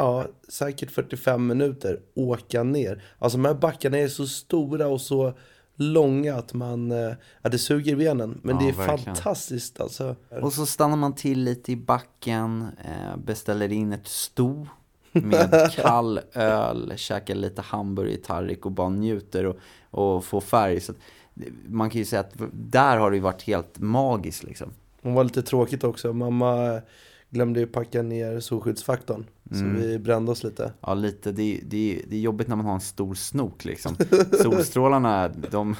ja, säkert 45 minuter åka ner. Alltså de här backarna är så stora och så långa att man, eh, ja det suger benen. Men Ja, det är verkligen. fantastiskt alltså. Och så stannar man till lite i backen, eh, beställer in ett sto med (laughs) kall öl, käkar lite hamburgertallrik och bara njuter och, och får färg. Så att, man kan ju säga att där har det ju varit helt magiskt liksom. Hon var lite tråkigt också. Mamma glömde ju packa ner solskyddsfaktorn. Så vi brände oss lite. Ja, lite. Det, det, det är jobbigt när man har en stor snok liksom. (laughs) Solstrålarna, de,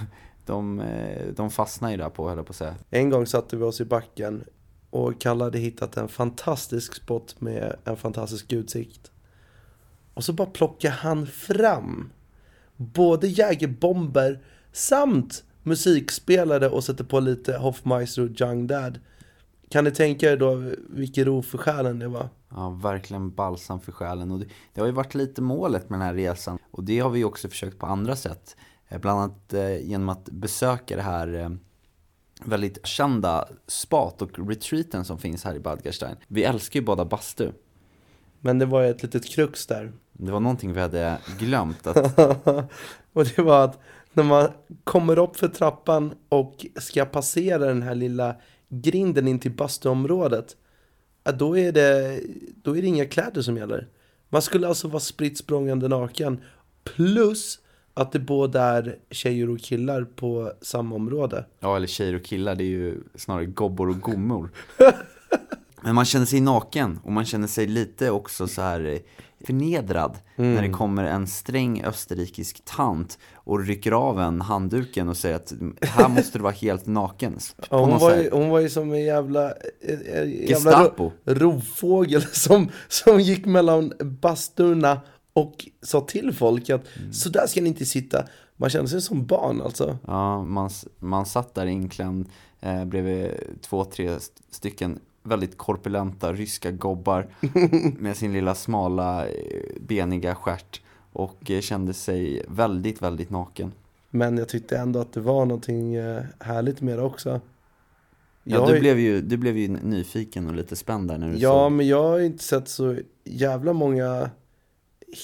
de, eh, de fastnar ju där på, höll jag på att säga. En gång satte vi oss i backen och Kalle hade hittat en fantastisk spot med en fantastisk utsikt. Och så bara plockar han fram både jägerbomber samt musikspelare och sätter på lite Hoffmeister och Young Dad. Kan ni tänka er då vilken ro för själen det var? Ja, verkligen balsam för själen. Och det, det har ju varit lite målet med den här resan. Och det har vi också försökt på andra sätt. Eh, Bland annat eh, genom att besöka det här eh, väldigt kända spat och retreaten som finns här i Bad Gastein. Vi älskar ju bada bastu. Men det var ett litet krux där. Det var någonting vi hade glömt. Att, (laughs) och det var att när man kommer upp för trappan och ska passera den här lilla grinden in till bastuområdet. Då är, det, då är det inga kläder som gäller. Man skulle alltså vara spritt språngande naken. Plus att det både är tjejer och killar på samma område. ja, eller tjejer och killar, det är ju snarare gobbor och gommor. (laughs) Men man känner sig naken och man känner sig lite också så här eh, förnedrad när det kommer en sträng österrikisk tant och rycker av en handduken och säger att här måste du vara helt naken. Ja, hon, var ju, hon var ju som en jävla, en, en jävla ro, rovfågel (laughs) som, som gick mellan basturna och sa till folk att Mm. så där ska ni inte sitta. Man kände sig som barn alltså. Ja, man, man satt där inklämd eh, bredvid två, tre st- stycken väldigt korpulenta ryska gobbar (laughs) med sin lilla smala eh, beniga stjärt och eh, kände sig väldigt, väldigt naken. Men jag tyckte ändå att det var någonting eh, härligt med det också. Ja, Jag du, blev ju, du blev ju nyfiken och lite spänd där när du Ja, såg. men jag har inte sett så jävla många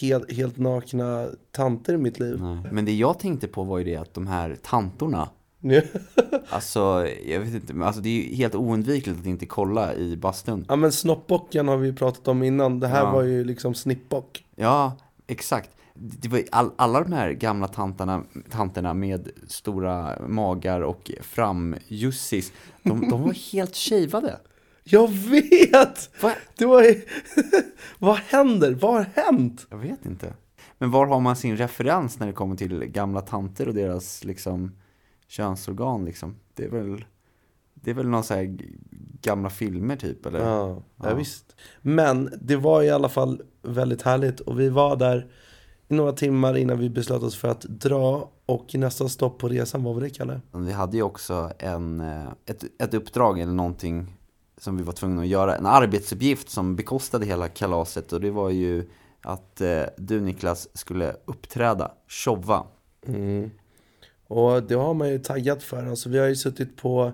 helt, helt nakna tanter i mitt liv. Nej. Men det jag tänkte på var ju det att de här tantorna, (laughs) alltså jag vet inte, men alltså det är ju helt oundvikligt att inte kolla i bastun. ja men snoppbocken har vi ju pratat om innan, det här Ja. var ju liksom snippbock. Ja, exakt. Det var all, alla de här gamla tantarna, tanterna med stora magar och framjussis, de, de var (laughs) helt shavade. Jag vet! Va? Det var (laughs) Vad händer? Vad har hänt? Jag vet inte. Men var har man sin referens när det kommer till gamla tanter och deras liksom könsorgan liksom? Det är väl, det är väl någon så här gamla filmer typ eller? Ja, ja. Ja. visst. Men det var i alla fall väldigt härligt och vi var där i några timmar innan vi beslöt oss för att dra och nästa stopp på resan, vad var det Kalle? Vi hade ju också en, eh, ett, ett uppdrag eller någonting som vi var tvungna att göra. En arbetsuppgift som bekostade hela kalaset och det var ju att eh, du Niklas skulle uppträda, showa. Mm. Och det har man ju taggat för. Alltså, vi har ju suttit på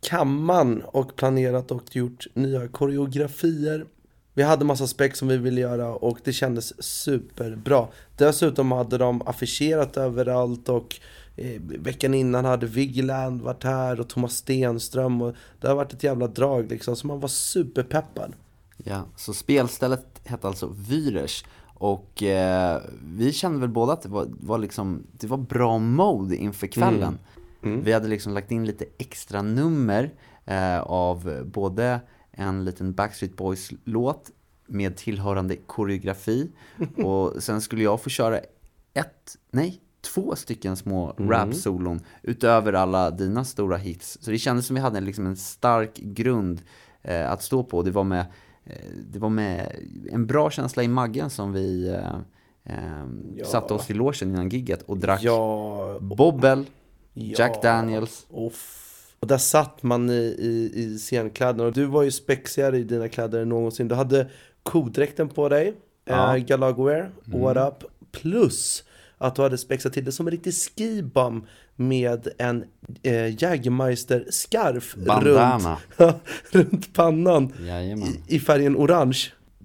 kammaren och planerat och gjort nya koreografier. Vi hade massa spex som vi ville göra och det kändes superbra. Dessutom hade de affischerat överallt och eh, veckan innan hade Vigeland varit här och Thomas Stenström och det har varit ett jävla drag liksom så man var superpeppad. Ja, så spelstället hette alltså Vyrers och eh, vi kände väl båda att det var, var liksom, det var bra mode inför kvällen. Vi hade liksom lagt in lite extra nummer eh, av både en liten Backstreet Boys låt med tillhörande koreografi (laughs) och sen skulle jag få köra ett, nej, två stycken små rap-solon utöver alla dina stora hits. Så det kändes som vi hade liksom en stark grund eh, att stå på. Det var med det var med en bra känsla i maggen som vi eh, eh, Ja. satte oss i logen innan gigget och drack Ja, Bobbel, Ja. Jack Daniels. Off. Och där satt man i, i, i scenkläderna och du var ju spexigare i dina kläder än någonsin. Du hade kodräkten på dig, Ja. eh, Galagwear, what up, plus att du hade spexat till det som en riktig skibum med en eh, Jägermeister-scarf runt, (laughs) runt pannan Jajamän. i, i färgen orange.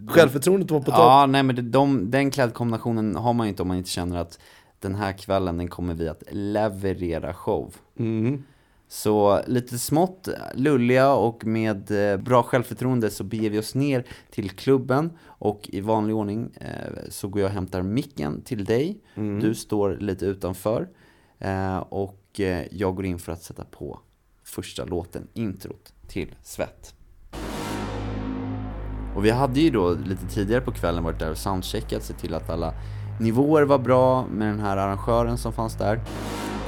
Självförtroendet var på topp. Ja, nej men det, de, den klädkombinationen har man ju inte om man inte känner att den här kvällen, den kommer vi att leverera show. Mm. Så lite smått lulliga och med eh, bra självförtroende så beger vi oss ner till klubben och i vanlig ordning eh, så går jag och hämtar micken till dig. Du står lite utanför Eh, och eh, jag går in för att sätta på första låten, introt till Svett. Och vi hade ju då lite tidigare på kvällen varit där och soundcheckat, sett till att alla nivåer var bra med den här arrangören som fanns där.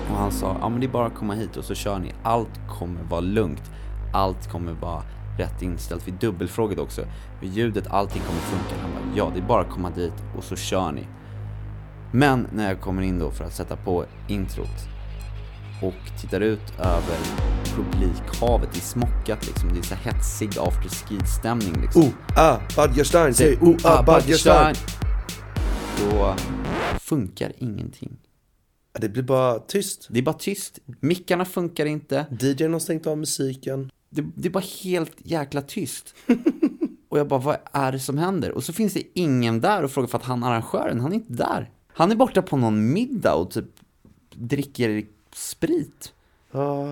Och han sa, ja men det är bara att komma hit och så kör ni. Allt kommer vara lugnt. Allt kommer vara rätt inställt. Vi dubbelfrågade också. Vid ljudet, allting kommer funka. Han bara, ja det är bara att komma dit och så kör ni. Men när jag kommer in då för att sätta på introt och tittar ut över publikhavet, i smockat liksom. Det är så hetsig afterski-stämning liksom. Oh, ah, Badgerstein, säg oh, ah, Badgerstein. Då funkar ingenting. Det blir bara tyst. Det är bara tyst. Mickarna funkar inte. DJn har stängt av musiken. Det, det är bara helt jäkla tyst. (laughs) Och jag bara, vad är det som händer? Och så finns det ingen där och frågar för att han arrangören, han är inte där. Han är borta på någon middag och typ dricker sprit. Ah.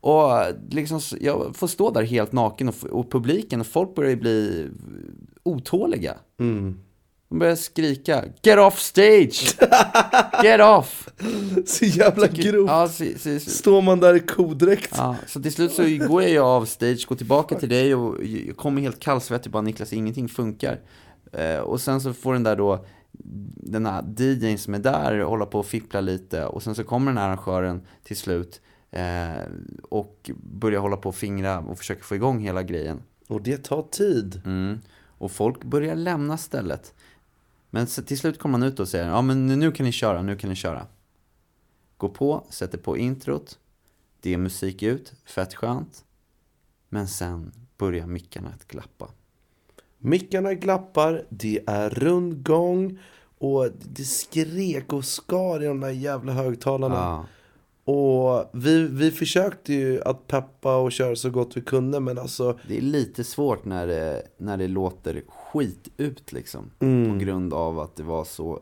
Och liksom, jag får stå där helt naken och, och publiken och folk börjar bli otåliga. Mm. De börjar skrika, get off stage! (laughs) Get off! Så jävla grovt. Ja, så, så, så, Står man där i kodräkt. Ja, så till slut så går jag av stage, går tillbaka till dig och jag kommer helt kallsvettig bara Niklas, ingenting funkar. Eh, och sen så får den där då, den här DJn som är där hålla på och fippla lite och sen så kommer den här arrangören till slut eh, och börjar hålla på och fingra och försöka få igång hela grejen. Och det tar tid. Mm. Och folk börjar lämna stället. Men så till slut kommer man ut och säger, ja men nu- nu kan ni köra, nu kan ni köra. Gå på, sätter på introt, det är musik ut, fett skönt. Men sen börjar mickarna att glappa. Mickarna glappar, det är rundgång och det skrek och skar i de där jävla högtalarna. Ja. Och vi, vi försökte ju att peppa och köra så gott vi kunde men alltså Det är lite svårt när det, när det låter skit ut liksom. Mm. På grund av att det var så,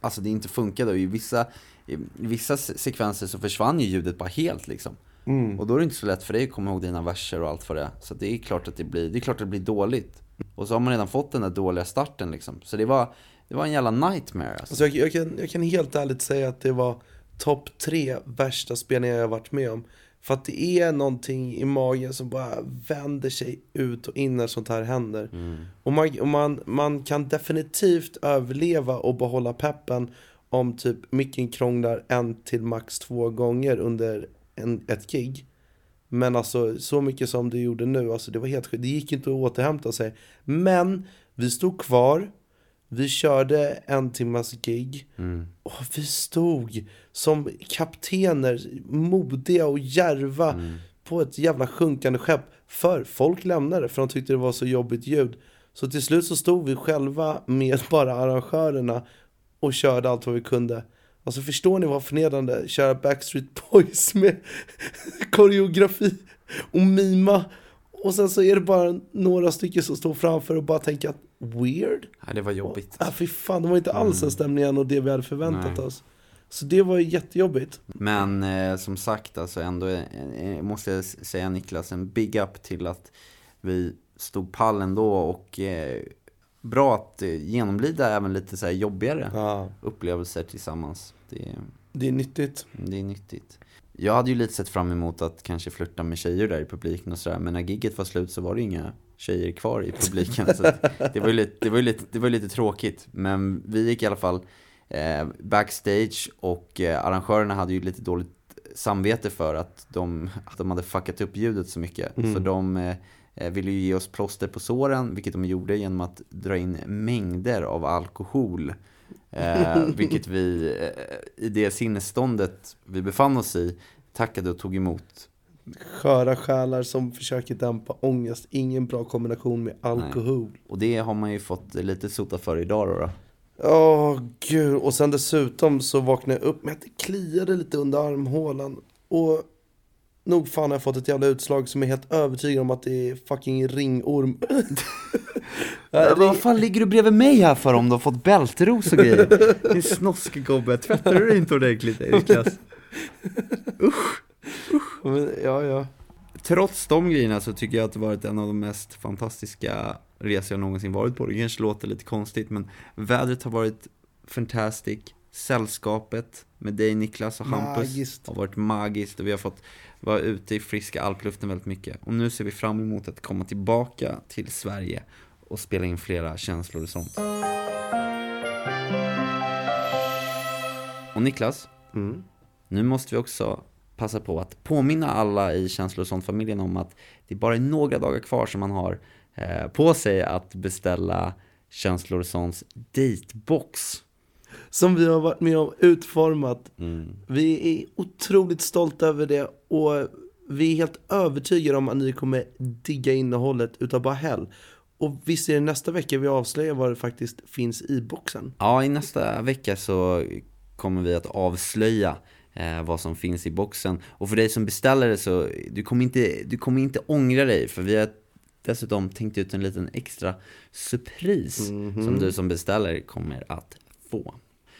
alltså det inte funkade i vissa, i vissa se- sekvenser så försvann ju ljudet bara helt liksom. Mm. Och då är det inte så lätt för dig att komma ihåg dina verser och allt vad det är. Så det är klart att det blir, det är klart att det blir dåligt. Och så har man redan fått den där dåliga starten liksom. Så det var, det var en jävla nightmare alltså. Alltså jag, jag, kan, jag kan helt ärligt säga att det var topp tre värsta spelningar jag varit med om. För att det är någonting i magen som bara vänder sig ut och in när sånt här händer. Och, man, och man, man kan definitivt överleva och behålla peppen om typ micken krånglar en till max två gånger under en, ett gig. Men alltså så mycket som det gjorde nu, alltså det var helt sjukt. Det gick inte att återhämta sig. Men vi stod kvar, vi körde en timmas gig och vi stod som kaptener, modiga och järva på ett jävla sjunkande skepp. För folk lämnade för de tyckte det var så jobbigt ljud. Så till slut så stod vi själva med bara arrangörerna och körde allt vad vi kunde. Alltså förstår ni vad förnedrande köra Backstreet Boys med koreografi och mima och sen så är det bara några stycken som står framför och bara tänker att weird. Ja, det var jobbigt. Ja, fy fan, det var inte alls den stämningen och det vi hade förväntat Nej. oss. Så det var jättejobbigt. Men eh, som sagt, alltså ändå eh, eh, måste jag säga Niklas, en big up till att vi stod pall ändå och eh, bra att eh, genomlida även lite så jobbigare Ja, upplevelser tillsammans. Det, det är nyttigt. det är nyttigt. Jag hade ju lite sett fram emot att kanske flirta med tjejer där i publiken och sådär, men när gigget var slut så var det inga tjejer kvar i publiken. så det var ju lite, det var lite, det var lite tråkigt, men vi gick i alla fall eh, backstage och eh, arrangörerna hade ju lite dåligt samvete för att de, att de hade fuckat upp ljudet så mycket. Så de eh, ville ju ge oss plåster på såren, vilket de gjorde genom att dra in mängder av alkohol. Eh, (laughs) vilket vi, eh, i det sinnesståndet vi befann oss i, tackade och tog emot. Sköra själar som försöker dämpa ångest. Ingen bra kombination med alkohol. Och det har man ju fått lite sota för idag då. då. Åh gud, och sen dessutom så vaknade jag upp med att det kliade lite under armhålan. Och nog fan har jag fått ett jävla utslag som är helt övertygad om att det är fucking ringorm. (laughs) Men vad fan ligger du bredvid mig här för om du har fått bältros och grejer? Din snoskgubbe, tvättar du dig inte ordentligt Niklas? (laughs) Men, ja, ja. Trots de grejerna så tycker jag att det varit en av de mest fantastiska resor jag någonsin varit på. Det kanske låter lite konstigt men vädret har varit fantastic. Sällskapet med dig Niklas och Hampus Magiskt. har varit magiskt och vi har fått vara ute i friska alpluften väldigt mycket. Och nu ser vi fram emot att komma tillbaka till Sverige och spela in flera känslor och sånt. Och Niklas, Mm. nu måste vi också passa på att påminna alla i Känslor och sånt-familjen om att det bara är några dagar kvar som man har eh, på sig att beställa Känslor och sånts datebox. Som vi har varit med om utformat. Mm. Vi är otroligt stolta över det och vi är helt övertygade om att ni kommer digga innehållet utav bara hell. Och visst är det nästa vecka vi avslöjar vad det faktiskt finns i boxen. Ja, i nästa vecka så kommer vi att avslöja eh, vad som finns i boxen. Och för dig som beställer det så, du kommer inte, du kommer inte ångra dig för vi har dessutom tänkt ut en liten extra surpris som du som beställer kommer att få.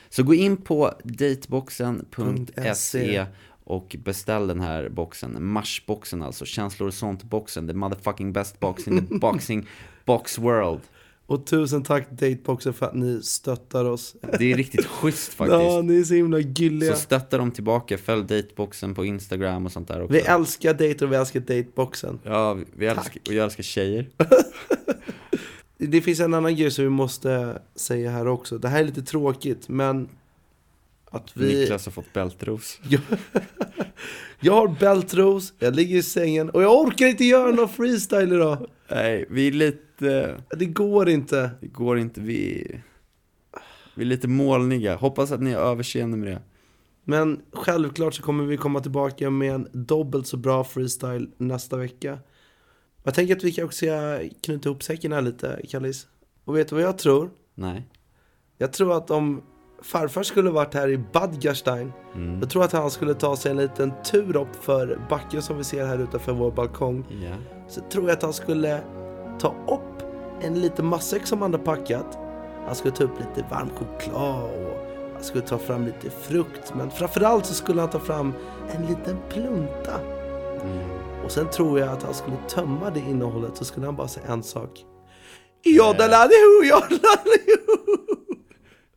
Så gå in på dateboxen.se och beställ den här boxen, marsboxen alltså, känslor och sånt-boxen, the motherfucking best box in the (laughs) boxing box world. Och tusen tack Dateboxen för att ni stöttar oss. Det är riktigt schysst (laughs) faktiskt. Ja, ni är så himla gulliga. Så stötta dem tillbaka, följ dateboxen på Instagram och sånt där också. Vi älskar date och vi älskar Dateboxen. Ja, vi älskar, och jag älskar tjejer. (laughs) Det finns en annan grej som vi måste säga här också. Det här är lite tråkigt, men att vi... Niklas har fått bältros. (laughs) Jag, jag har bältros, jag ligger i sängen och jag orkar inte göra någon freestyle idag. Nej, vi är lite, Det går inte. det går inte, vi, vi är lite molniga. Hoppas att ni har överseende med det. Men självklart så kommer vi komma tillbaka med en dubbelt så bra freestyle nästa vecka. Jag tänker att vi kanske ska knyta ihop säcken här lite, Kallis. Och vet du vad jag tror? Nej. Jag tror att om farfar skulle varit här i Badgerstein. Mm. Jag tror att han skulle ta sig en liten tur upp för backen som vi ser här utanför vår balkong. Yeah. Så tror jag att han skulle ta upp en liten matsäck som han hade packat. Han skulle ta upp lite varm choklad och han skulle ta fram lite frukt. Men framförallt så skulle han ta fram en liten plunta. Mm. Och sen tror jag att han skulle tömma det innehållet så skulle han bara säga en sak. Joddeladihu, joddeladihu!